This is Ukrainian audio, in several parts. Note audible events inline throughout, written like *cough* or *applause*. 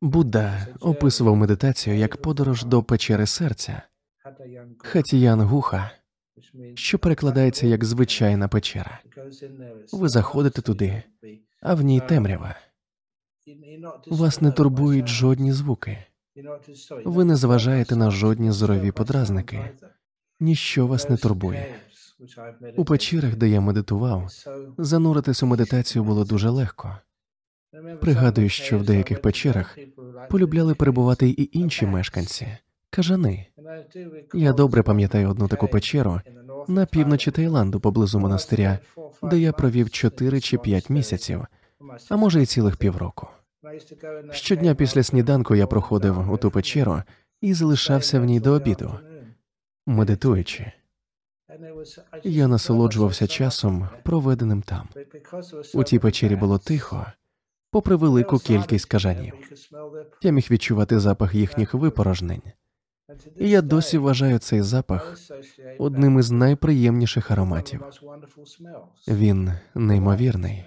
Будда описував медитацію як подорож до печери серця, хатіян гуха, що перекладається як звичайна печера. Ви заходите туди, а в ній темрява. Вас не турбують жодні звуки. Ви не зважаєте на жодні зорові подразники. Ніщо вас не турбує. У печерах, де я медитував, зануритись у медитацію було дуже легко. Пригадую, що в деяких печерах полюбляли перебувати і інші мешканці кажани. Я добре пам'ятаю одну таку печеру на півночі Таїланду поблизу монастиря, де я провів 4 чи 5 місяців, а може й цілих півроку. Щодня після сніданку я проходив у ту печеру і залишався в ній до обіду, медитуючи. Я насолоджувався часом, проведеним там. У тій печері було тихо, попри велику кількість кажанів. Я міг відчувати запах їхніх випорожнень, і я досі вважаю цей запах одним із найприємніших ароматів. Він неймовірний.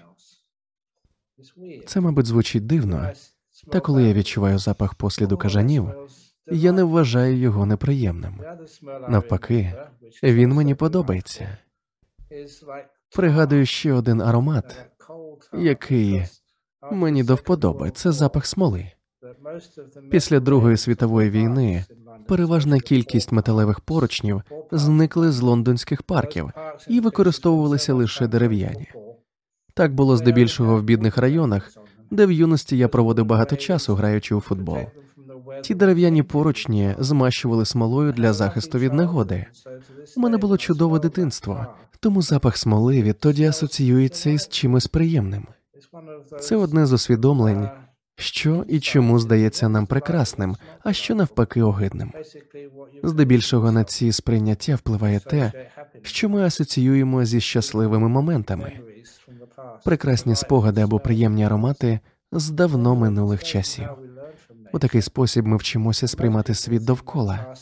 Це, мабуть, звучить дивно, та коли я відчуваю запах посліду кажанів, я не вважаю його неприємним. Навпаки, він мені подобається. Пригадую ще один аромат, який мені до вподоби це запах смоли. Після Другої світової війни переважна кількість металевих поручнів зникли з лондонських парків і використовувалися лише дерев'яні. Так було здебільшого в бідних районах, де в юності я проводив багато часу, граючи у футбол. Ті дерев'яні поручні змащували смолою для захисту від негоди. У мене було чудове дитинство, тому запах смоли відтоді асоціюється із чимось приємним. Це одне з усвідомлень, що і чому здається нам прекрасним, а що навпаки огидним. Здебільшого на ці сприйняття впливає те, що ми асоціюємо зі щасливими моментами, прекрасні спогади або приємні аромати з давно минулих часів. У такий спосіб ми вчимося сприймати світ довкола.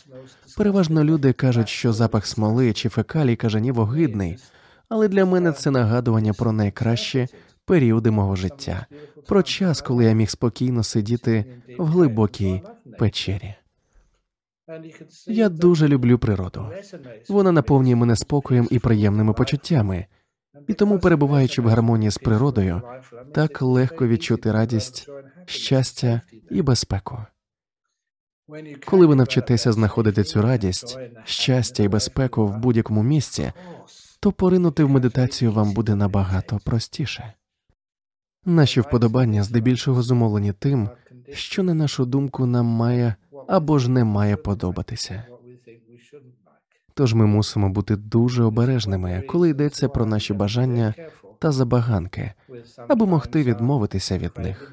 Переважно люди кажуть, що запах смоли чи фекалій кажанів огидний, але для мене це нагадування про найкращі періоди мого життя, про час, коли я міг спокійно сидіти в глибокій печері. Я дуже люблю природу. Вона наповнює мене спокоєм і приємними почуттями, і тому, перебуваючи в гармонії з природою, так легко відчути радість, щастя і безпеку. Коли ви навчитеся знаходити цю радість, щастя і безпеку в будь-якому місці, то поринути в медитацію вам буде набагато простіше. Наші вподобання здебільшого зумовлені тим, що на нашу думку нам має або ж не має подобатися. Тож ми мусимо бути дуже обережними, коли йдеться про наші бажання та забаганки, аби могти відмовитися від них.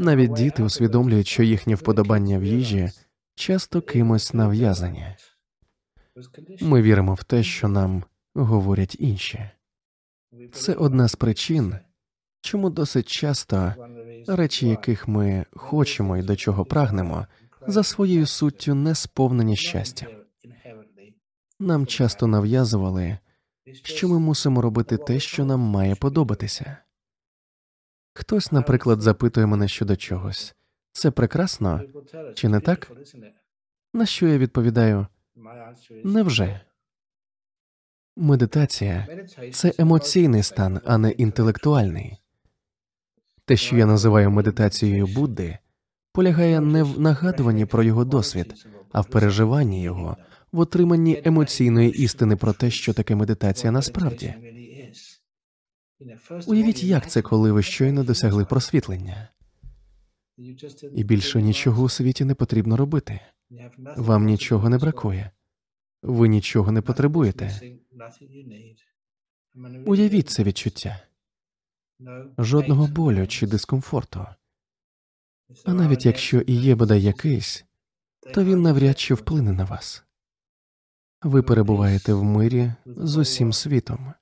Навіть діти усвідомлюють, що їхні вподобання в їжі часто кимось нав'язані. Ми віримо в те, що нам говорять інші. Це одна з причин, чому досить часто речі, яких ми хочемо і до чого прагнемо, за своєю суттю не сповнені щастям. Нам часто нав'язували, що ми мусимо робити те, що нам має подобатися. Хтось, наприклад, запитує мене щодо чогось це прекрасно чи не так? На що я відповідаю невже? Медитація це емоційний стан, а не інтелектуальний. Те, що я називаю медитацією Будди, полягає не в нагадуванні про його досвід, а в переживанні його, в отриманні емоційної істини про те, що таке медитація насправді. Уявіть, як це, коли ви щойно досягли просвітлення, і більше нічого у світі не потрібно робити. Вам нічого не бракує, ви нічого не потребуєте. Уявіть це відчуття жодного болю чи дискомфорту. А навіть якщо і є бодай якийсь, то він навряд чи вплине на вас. Ви перебуваєте в мирі з усім світом.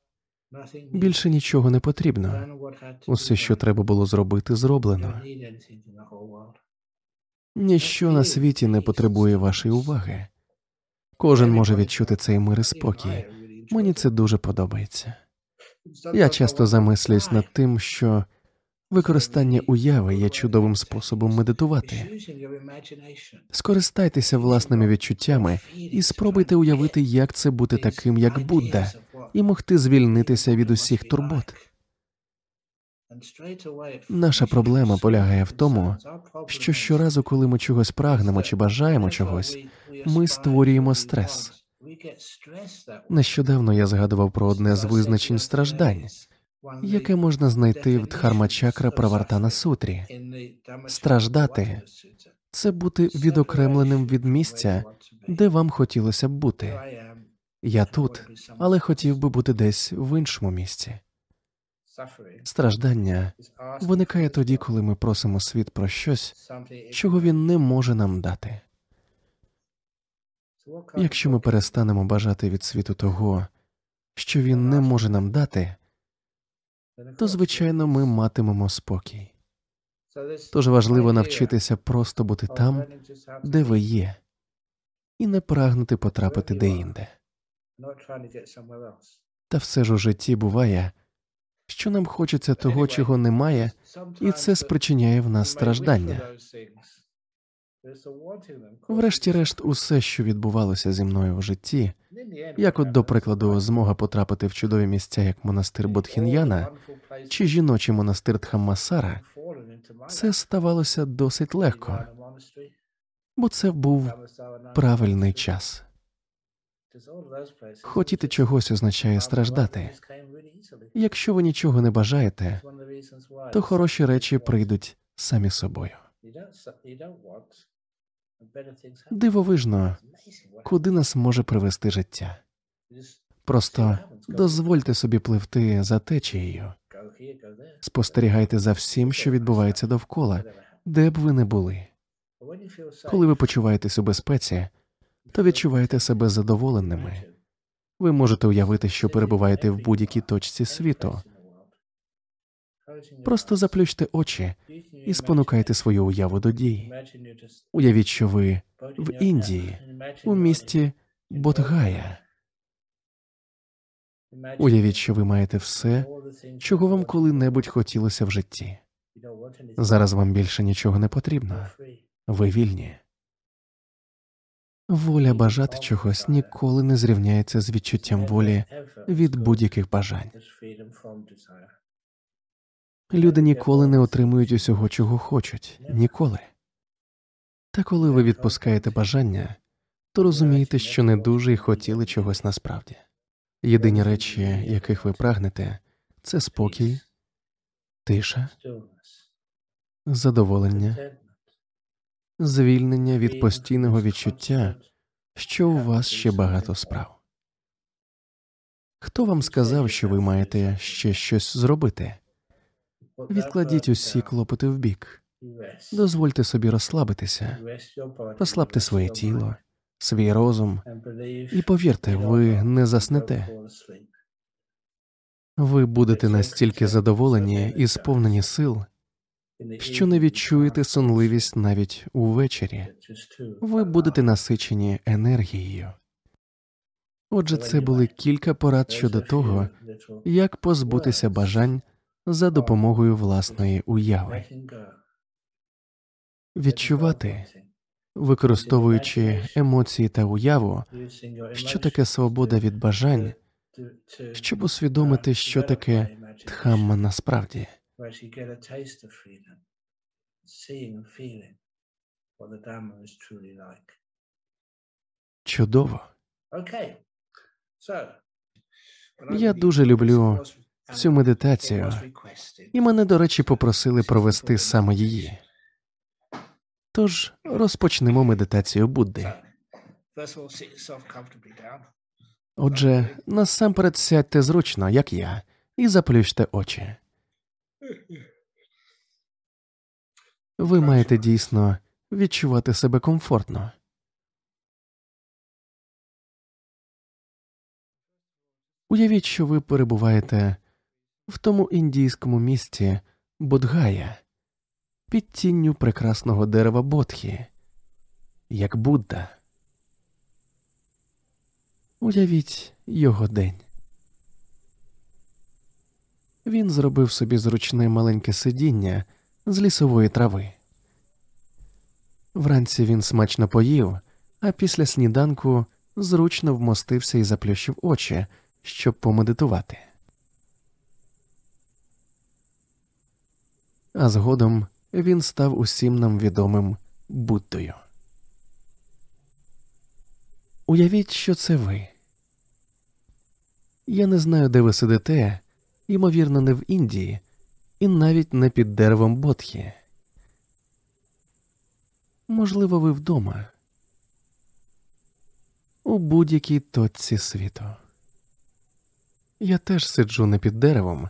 Більше нічого не потрібно. Усе, що треба було зробити, зроблено. Ніщо на світі не потребує вашої уваги. Кожен може відчути цей мир і спокій. Мені це дуже подобається. Я часто замислююсь над тим, що використання уяви є чудовим способом медитувати. Скористайтеся власними відчуттями і спробуйте уявити, як це бути таким, як Будда, і могти звільнитися від усіх турбот. Наша проблема полягає в тому, що щоразу, коли ми чогось прагнемо чи бажаємо чогось, ми створюємо стрес. Нещодавно я згадував про одне з визначень страждань, яке можна знайти в Дхармачакра Правартана Сутрі. Страждати це бути відокремленим від місця, де вам хотілося б бути. Я тут, але хотів би бути десь в іншому місці. Страждання виникає тоді, коли ми просимо світ про щось, чого він не може нам дати. Якщо ми перестанемо бажати від світу того, що він не може нам дати, то звичайно ми матимемо спокій. Тож важливо навчитися просто бути там, де ви є, і не прагнути потрапити деінде. Та все ж у житті буває, що нам хочеться того, чого немає, і це спричиняє в нас страждання. Врешті-решт, усе, що відбувалося зі мною в житті, як, от, до прикладу, змога потрапити в чудові місця, як монастир Бодхін'яна чи жіночий монастир Тхаммасара, це ставалося досить легко, бо це був правильний час. Хотіти чогось означає страждати. Якщо ви нічого не бажаєте, то хороші речі прийдуть самі собою. Дивовижно, куди нас може привести життя. Просто дозвольте собі пливти за течією, спостерігайте за всім, що відбувається довкола, де б ви не були. Коли ви почуваєтесь у безпеці, то відчуваєте себе задоволеними. Ви можете уявити, що перебуваєте в будь-якій точці світу. Просто заплющте очі і спонукайте свою уяву до дій. Уявіть, що ви в Індії, у місті Бодгая. Уявіть, що ви маєте все, чого вам коли-небудь хотілося в житті. Зараз вам більше нічого не потрібно. Ви вільні. Воля бажати чогось ніколи не зрівняється з відчуттям волі від будь-яких бажань. Люди ніколи не отримують усього, чого хочуть, ніколи. Та коли ви відпускаєте бажання, то розумієте, що не дуже й хотіли чогось насправді. Єдині речі, яких ви прагнете, це спокій, тиша, задоволення, звільнення від постійного відчуття, що у вас ще багато справ. Хто вам сказав, що ви маєте ще щось зробити? Відкладіть усі клопоти вбік. дозвольте собі розслабитися, розслабте своє тіло, свій розум і повірте, ви не заснете. Ви будете настільки задоволені і сповнені сил, що не відчуєте сонливість навіть увечері. Ви будете насичені енергією. Отже, це були кілька порад щодо того, як позбутися бажань за допомогою власної уяви. Відчувати, використовуючи емоції та уяву, що таке свобода від бажань, щоб усвідомити, що таке дхамма насправді. Чудово. Я дуже люблю цю медитацію, і мене, до речі, попросили провести саме її. Тож розпочнемо медитацію Будди. Отже, насамперед сядьте зручно, як я, і заплющте очі. Ви маєте дійсно відчувати себе комфортно. Уявіть, що ви перебуваєте в тому індійському місті Будгая під тінню прекрасного дерева Бодхі, як Будда. Уявіть його день. Він зробив собі зручне маленьке сидіння з лісової трави. Вранці він смачно поїв, а після сніданку зручно вмостився і заплющив очі, щоб помедитувати. А згодом він став усім нам відомим Буддою. Уявіть, що це ви. Я не знаю, де ви сидите, ймовірно, не в Індії, і навіть не під деревом Ботхі. Можливо, ви вдома у будь-якій точці світу. Я теж сиджу не під деревом,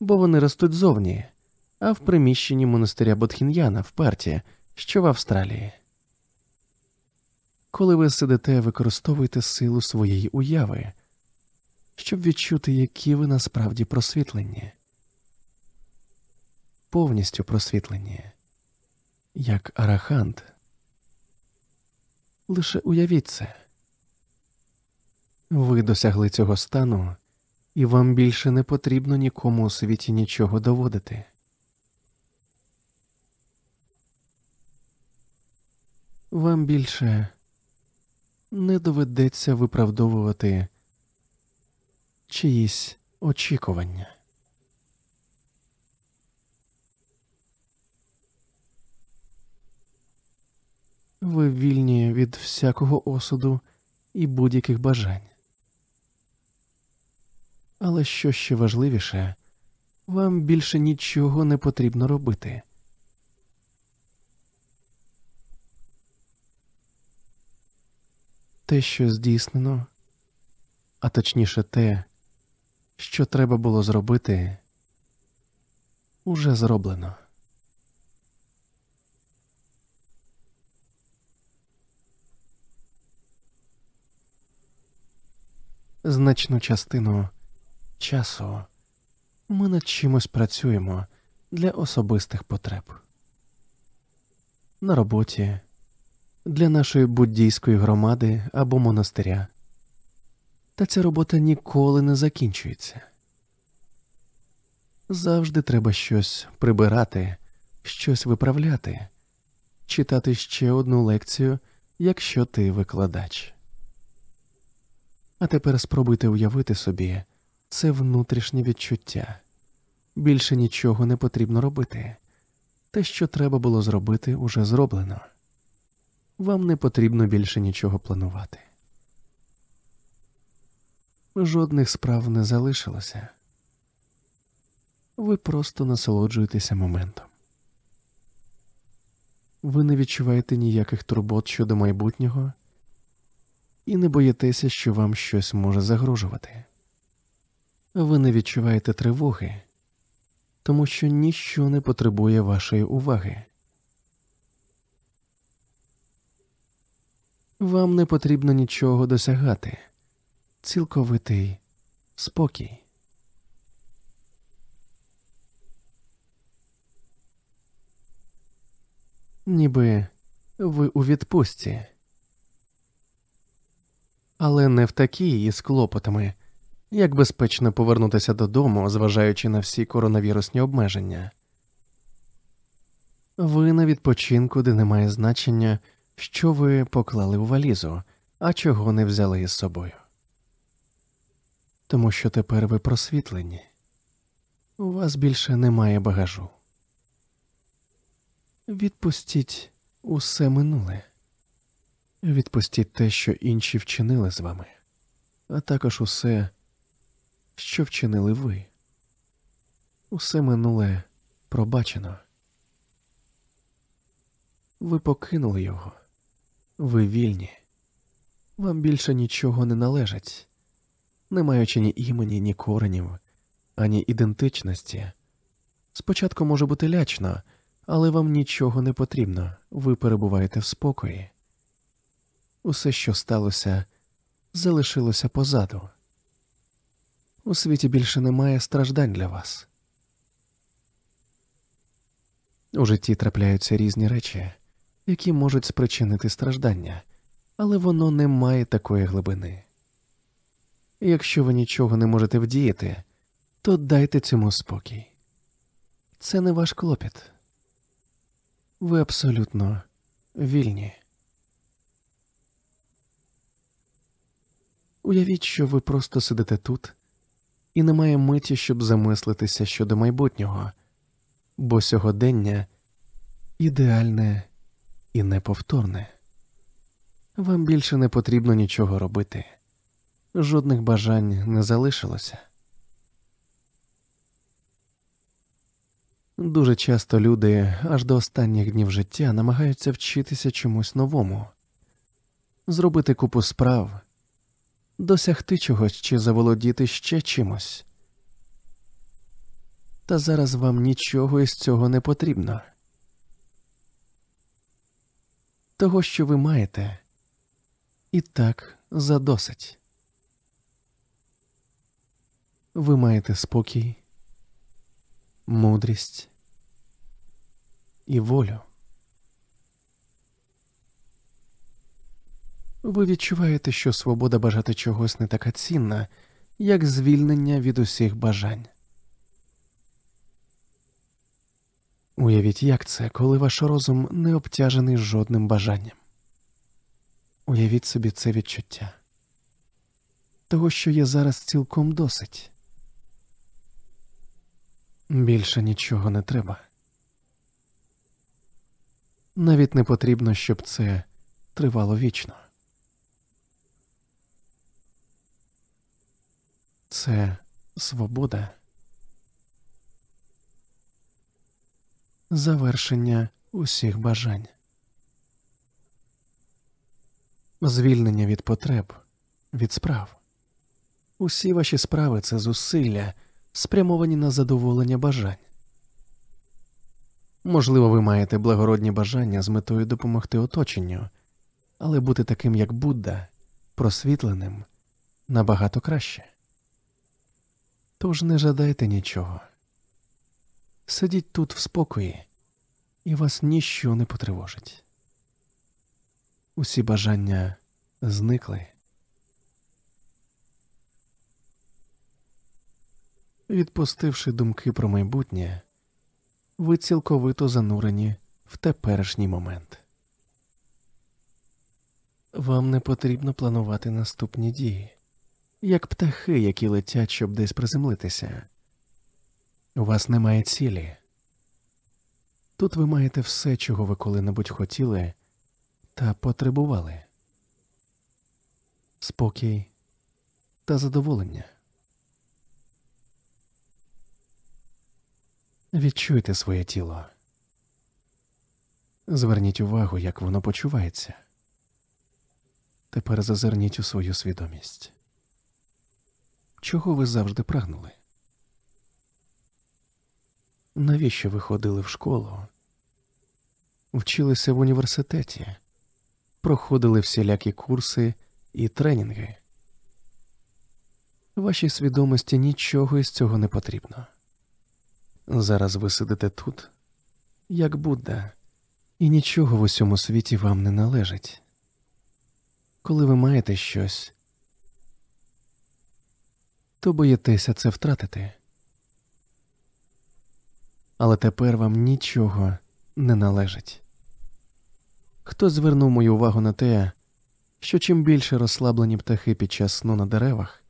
бо вони ростуть зовні, а в приміщенні монастиря Ботхін'яна в парті, що в Австралії. Коли ви сидите, використовуйте силу своєї уяви, щоб відчути, які ви насправді просвітлені, повністю просвітлені, як арахант. Лише уявіть це. Ви досягли цього стану, і вам більше не потрібно нікому у світі нічого доводити. Вам більше не доведеться виправдовувати чиїсь очікування. Ви вільні від всякого осуду і будь-яких бажань. Але що ще важливіше, вам більше нічого не потрібно робити. Те, що здійснено, а точніше те, що треба було зробити, уже зроблено. Значну частину часу ми над чимось працюємо для особистих потреб. На роботі, для нашої буддійської громади або монастиря. Та ця робота ніколи не закінчується. Завжди треба щось прибирати, щось виправляти, читати ще одну лекцію, якщо ти викладач. А тепер спробуйте уявити собі, це внутрішнє відчуття. Більше нічого не потрібно робити. Те, що треба було зробити, уже зроблено. Вам не потрібно більше нічого планувати. Жодних справ не залишилося. Ви просто насолоджуєтеся моментом. Ви не відчуваєте ніяких турбот щодо майбутнього і не боїтеся, що вам щось може загрожувати ви не відчуваєте тривоги, тому що ніщо не потребує вашої уваги. Вам не потрібно нічого досягати, цілковитий спокій. Ніби ви у відпустці, але не в такій із клопотами, як безпечно повернутися додому, зважаючи на всі коронавірусні обмеження. Ви на відпочинку, де немає значення, що ви поклали у валізу, а чого не взяли із собою. Тому що тепер ви просвітлені, у вас більше немає багажу. Відпустіть усе минуле, відпустіть те, що інші вчинили з вами, а також усе що вчинили ви. Усе минуле пробачено. Ви покинули його, ви вільні, вам більше нічого не належить, не маючи ні імені, ні коренів, ані ідентичності. Спочатку може бути лячно, але вам нічого не потрібно, ви перебуваєте в спокої. Усе, що сталося, залишилося позаду. У світі більше немає страждань для вас. У житті трапляються різні речі, які можуть спричинити страждання, але воно не має такої глибини. Якщо ви нічого не можете вдіяти, то дайте цьому спокій. Це не ваш клопіт. Ви абсолютно вільні. Уявіть, що ви просто сидите тут, і немає миті, щоб замислитися щодо майбутнього, бо сьогодення ідеальне і неповторне. Вам більше не потрібно нічого робити, жодних бажань не залишилося. Дуже часто люди аж до останніх днів життя намагаються вчитися чомусь новому, зробити купу справ, досягти чогось чи заволодіти ще чимось. Та зараз вам нічого із цього не потрібно. Того, що ви маєте, і так задосить. Ви маєте спокій, мудрість і волю. Ви відчуваєте, що свобода бажати чогось не така цінна, як звільнення від усіх бажань. Уявіть, як це, коли ваш розум не обтяжений жодним бажанням. Уявіть собі це відчуття того, що є зараз цілком досить. Більше нічого не треба. Навіть не потрібно, щоб це тривало вічно. Це свобода, завершення усіх бажань, звільнення від потреб, від справ. Усі ваші справи це зусилля, спрямовані на задоволення бажань. Можливо, ви маєте благородні бажання з метою допомогти оточенню, але бути таким, як Будда, просвітленим набагато краще. Тож не жадайте нічого. Сидіть тут в спокої, і вас ніщо не потривожить. Усі бажання зникли. Відпустивши думки про майбутнє, ви цілковито занурені в теперішній момент. Вам не потрібно планувати наступні дії, як птахи, які летять, щоб десь приземлитися. У вас немає цілі. Тут ви маєте все, чого ви коли-небудь хотіли та потребували спокій та задоволення. Відчуйте своє тіло. Зверніть увагу, як воно почувається. Тепер зазирніть у свою свідомість. Чого ви завжди прагнули? Навіщо ви ходили в школу? Вчилися в університеті, проходили всілякі курси і тренінги. Вашій свідомості нічого із цього не потрібно. Зараз ви сидите тут, як Будда, і нічого в усьому світі вам не належить. Коли ви маєте щось, то боїтеся це втратити. Але тепер вам нічого не належить. Хто звернув мою увагу на те, що чим більше розслаблені птахи під час сну на деревах,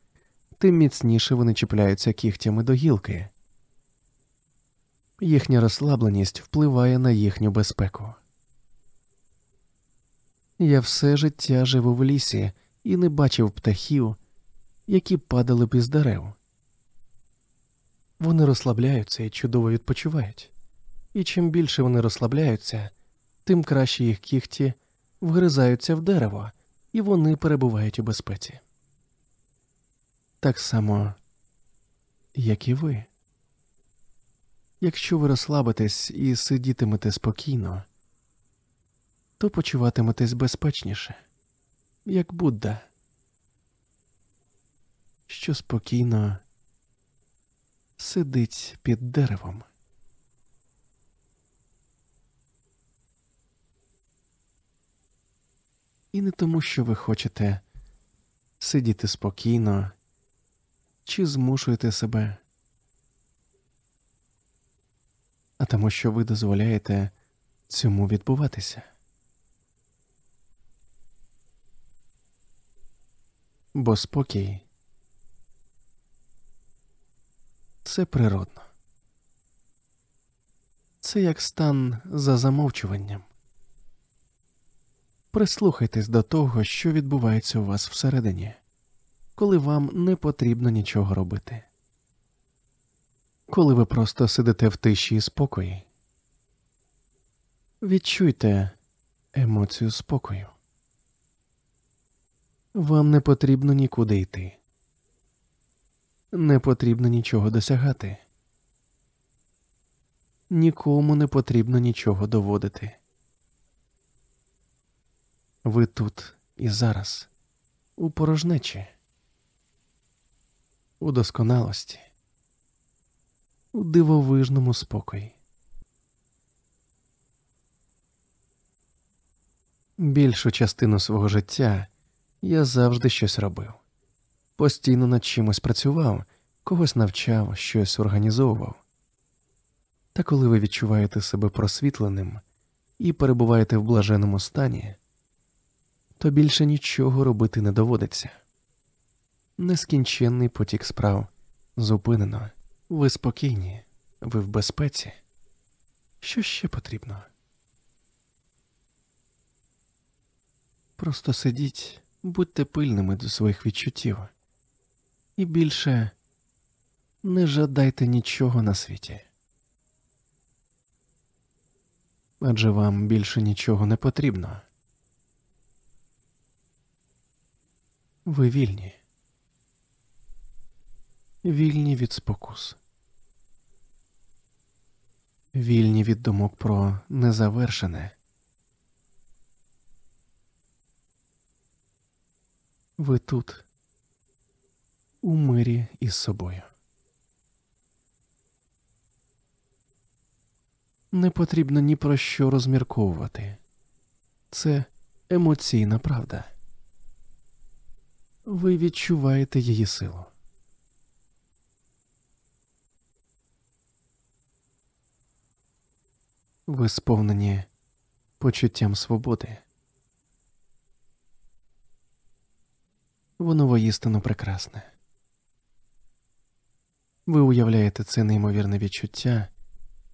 тим міцніше вони чіпляються кігтями до гілки їхня розслабленість впливає на їхню безпеку. Я все життя живу в лісі і не бачив птахів, які падали б із дерев. Вони розслабляються і чудово відпочивають, і чим більше вони розслабляються, тим краще їх кігті вгризаються в дерево, і вони перебувають у безпеці. Так само, як і ви. Якщо ви розслабитесь і сидітимете спокійно, то почуватиметесь безпечніше, як Будда, що спокійно сидить під деревом. І не тому, що ви хочете сидіти спокійно чи змушуєте себе тому що ви дозволяєте цьому відбуватися. Бо спокій це природно, це як стан за замовчуванням. Прислухайтесь до того, що відбувається у вас всередині, коли вам не потрібно нічого робити, коли ви просто сидите в тиші і спокої. Відчуйте емоцію спокою. Вам не потрібно нікуди йти, не потрібно нічого досягати, нікому не потрібно нічого доводити. Ви тут і зараз, у порожнечі, у досконалості, у дивовижному спокої. Більшу частину свого життя я завжди щось робив, постійно над чимось працював, когось навчав, щось організовував. Та коли ви відчуваєте себе просвітленим і перебуваєте в блаженому стані, то більше нічого робити не доводиться. Нескінченний потік справ зупинено, ви спокійні, ви в безпеці. Що ще потрібно? Просто сидіть, будьте пильними до своїх відчуттів і більше не жадайте нічого на світі. Адже вам більше нічого не потрібно. Ви вільні, вільні від спокус, вільні від думок про незавершене. Ви тут, у мирі із собою. Не потрібно ні про що розмірковувати. Це емоційна правда. Ви відчуваєте її силу. Ви сповнені почуттям свободи. Воно воістину прекрасне. Ви уявляєте це неймовірне відчуття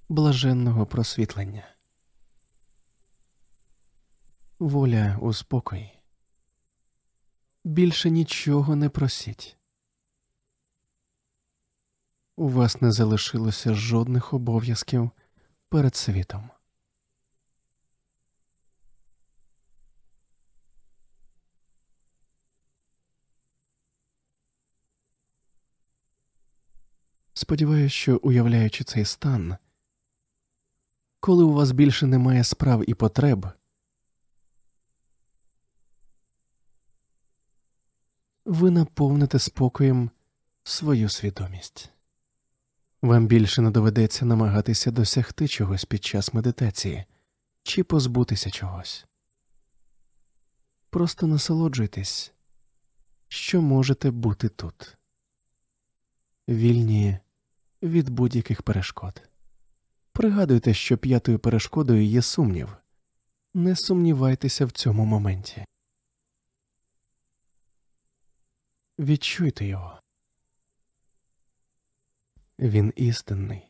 блаженного просвітлення, воля у спокої. Більше нічого не просіть. У вас не залишилося жодних обов'язків перед світом. Сподіваюся, що уявляючи цей стан, коли у вас більше немає справ і потреб, ви наповните спокоєм свою свідомість. Вам більше не доведеться намагатися досягти чогось під час медитації чи позбутися чогось. Просто насолоджуйтесь, що можете бути тут, вільні від будь-яких перешкод. Пригадуйте, що п'ятою перешкодою є сумнів. Не сумнівайтеся в цьому моменті. Відчуйте його. Він істинний.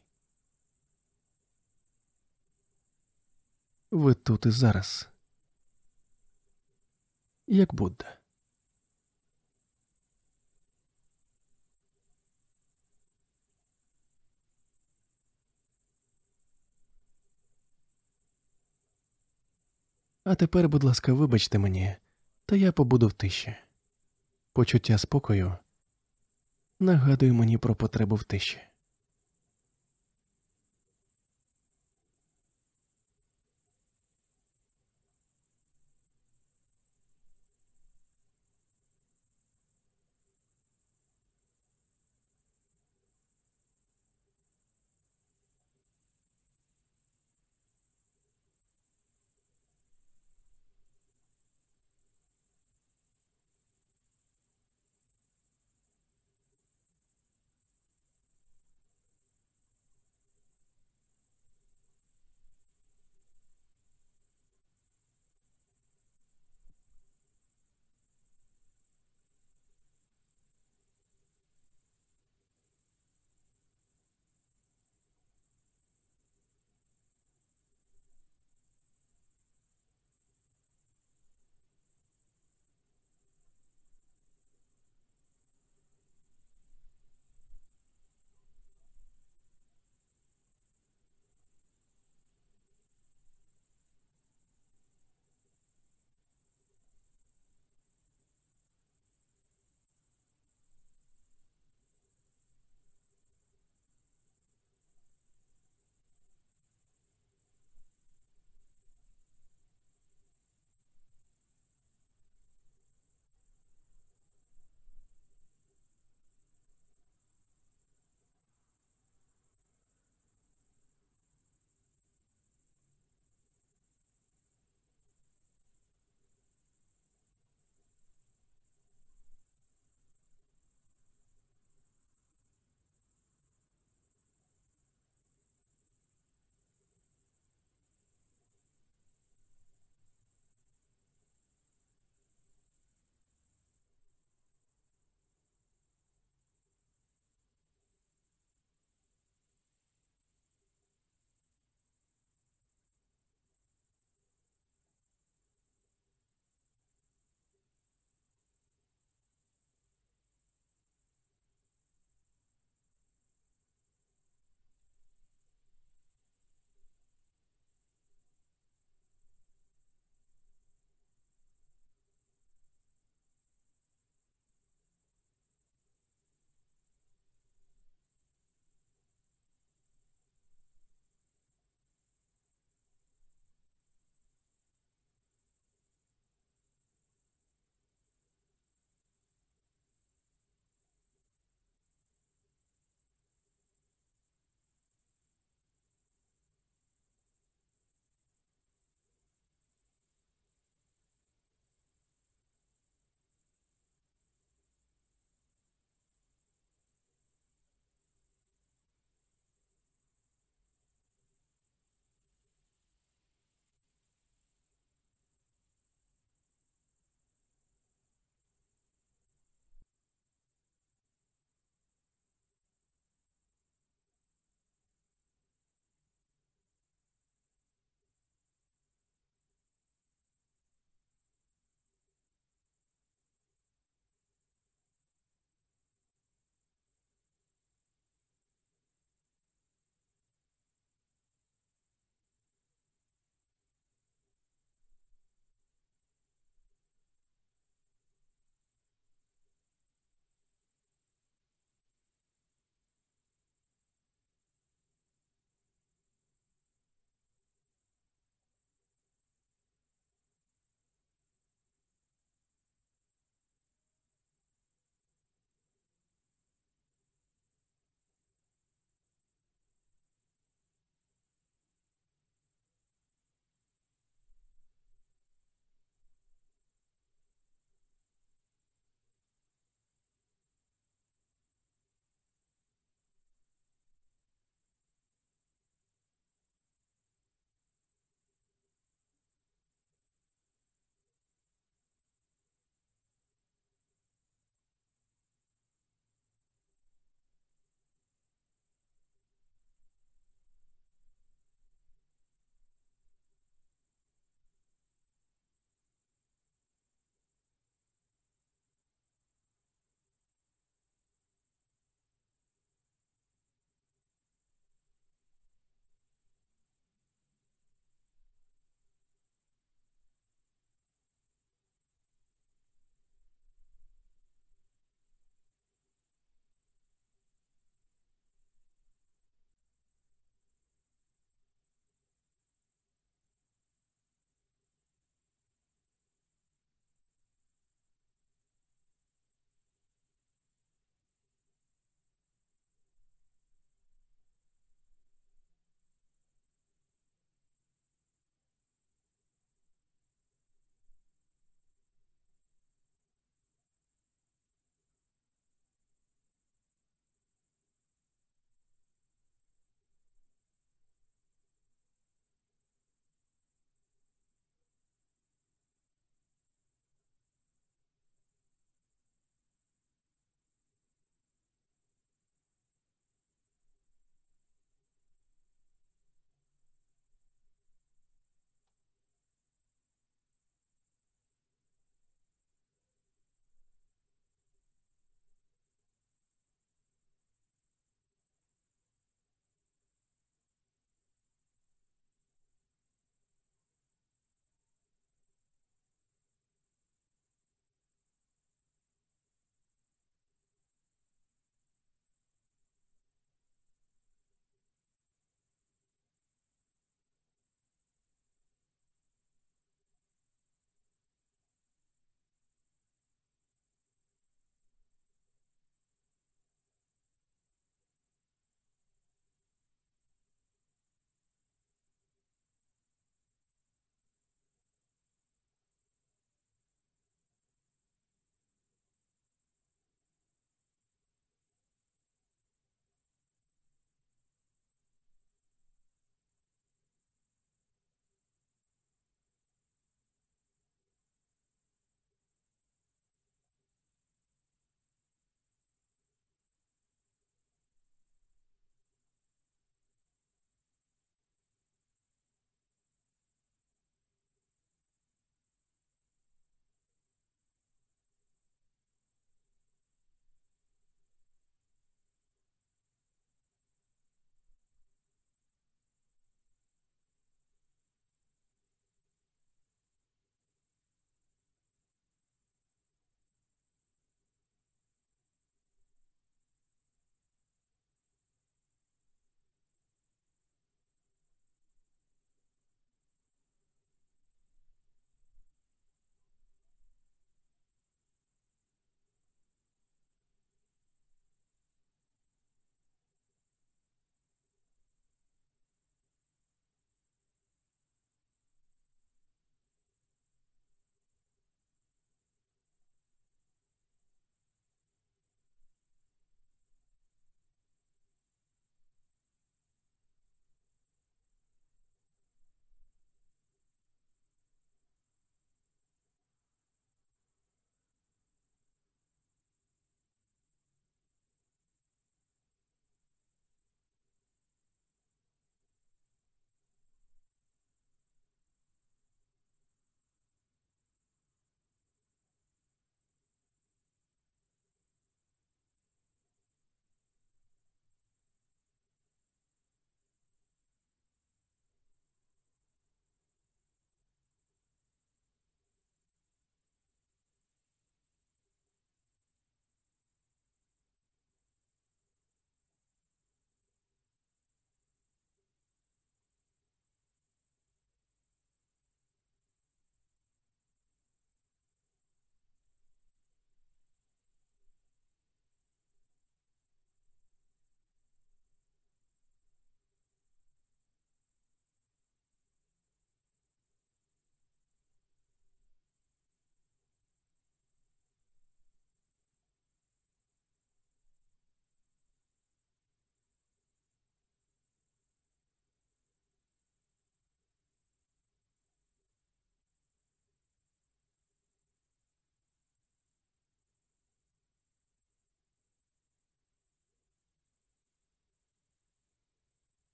Ви тут і зараз, як Будда. А тепер, будь ласка, вибачте мені, та я побуду в тиші. Почуття спокою нагадує мені про потребу в тиші.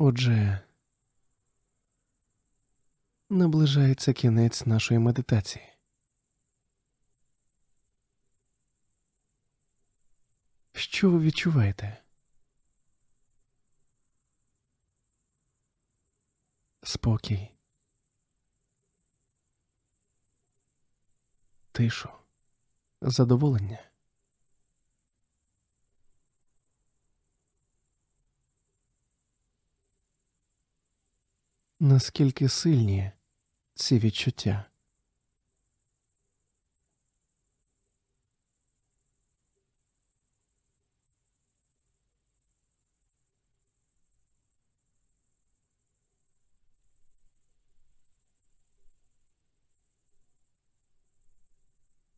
Отже, наближається кінець нашої медитації. Що ви відчуваєте? Спокій. Тишу. Задоволення. Наскільки сильні ці відчуття?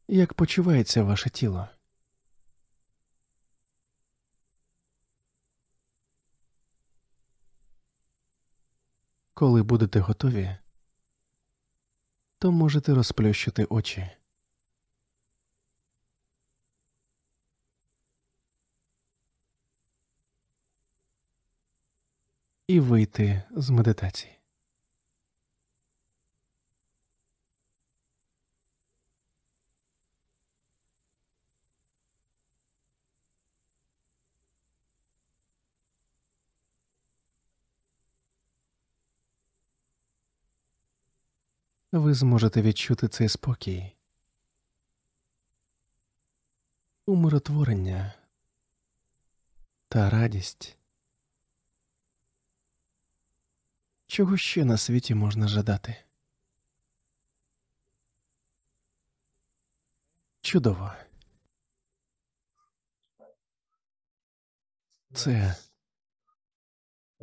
Як почувається ваше тіло? Коли будете готові, то можете розплющити очі. І вийти з медитації. Ви зможете відчути цей спокій, умиротворення та радість. Чого ще на світі можна жадати? Чудово. Це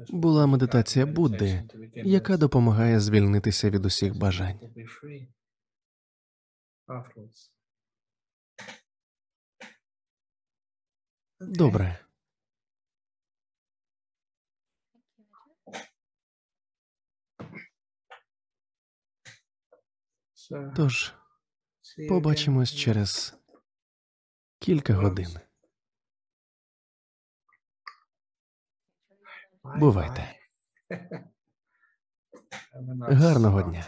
була медитація Будди, яка допомагає звільнитися від усіх бажань. Добре. Тож побачимось через кілька годин. Бувайте. *laughs* Гарного дня.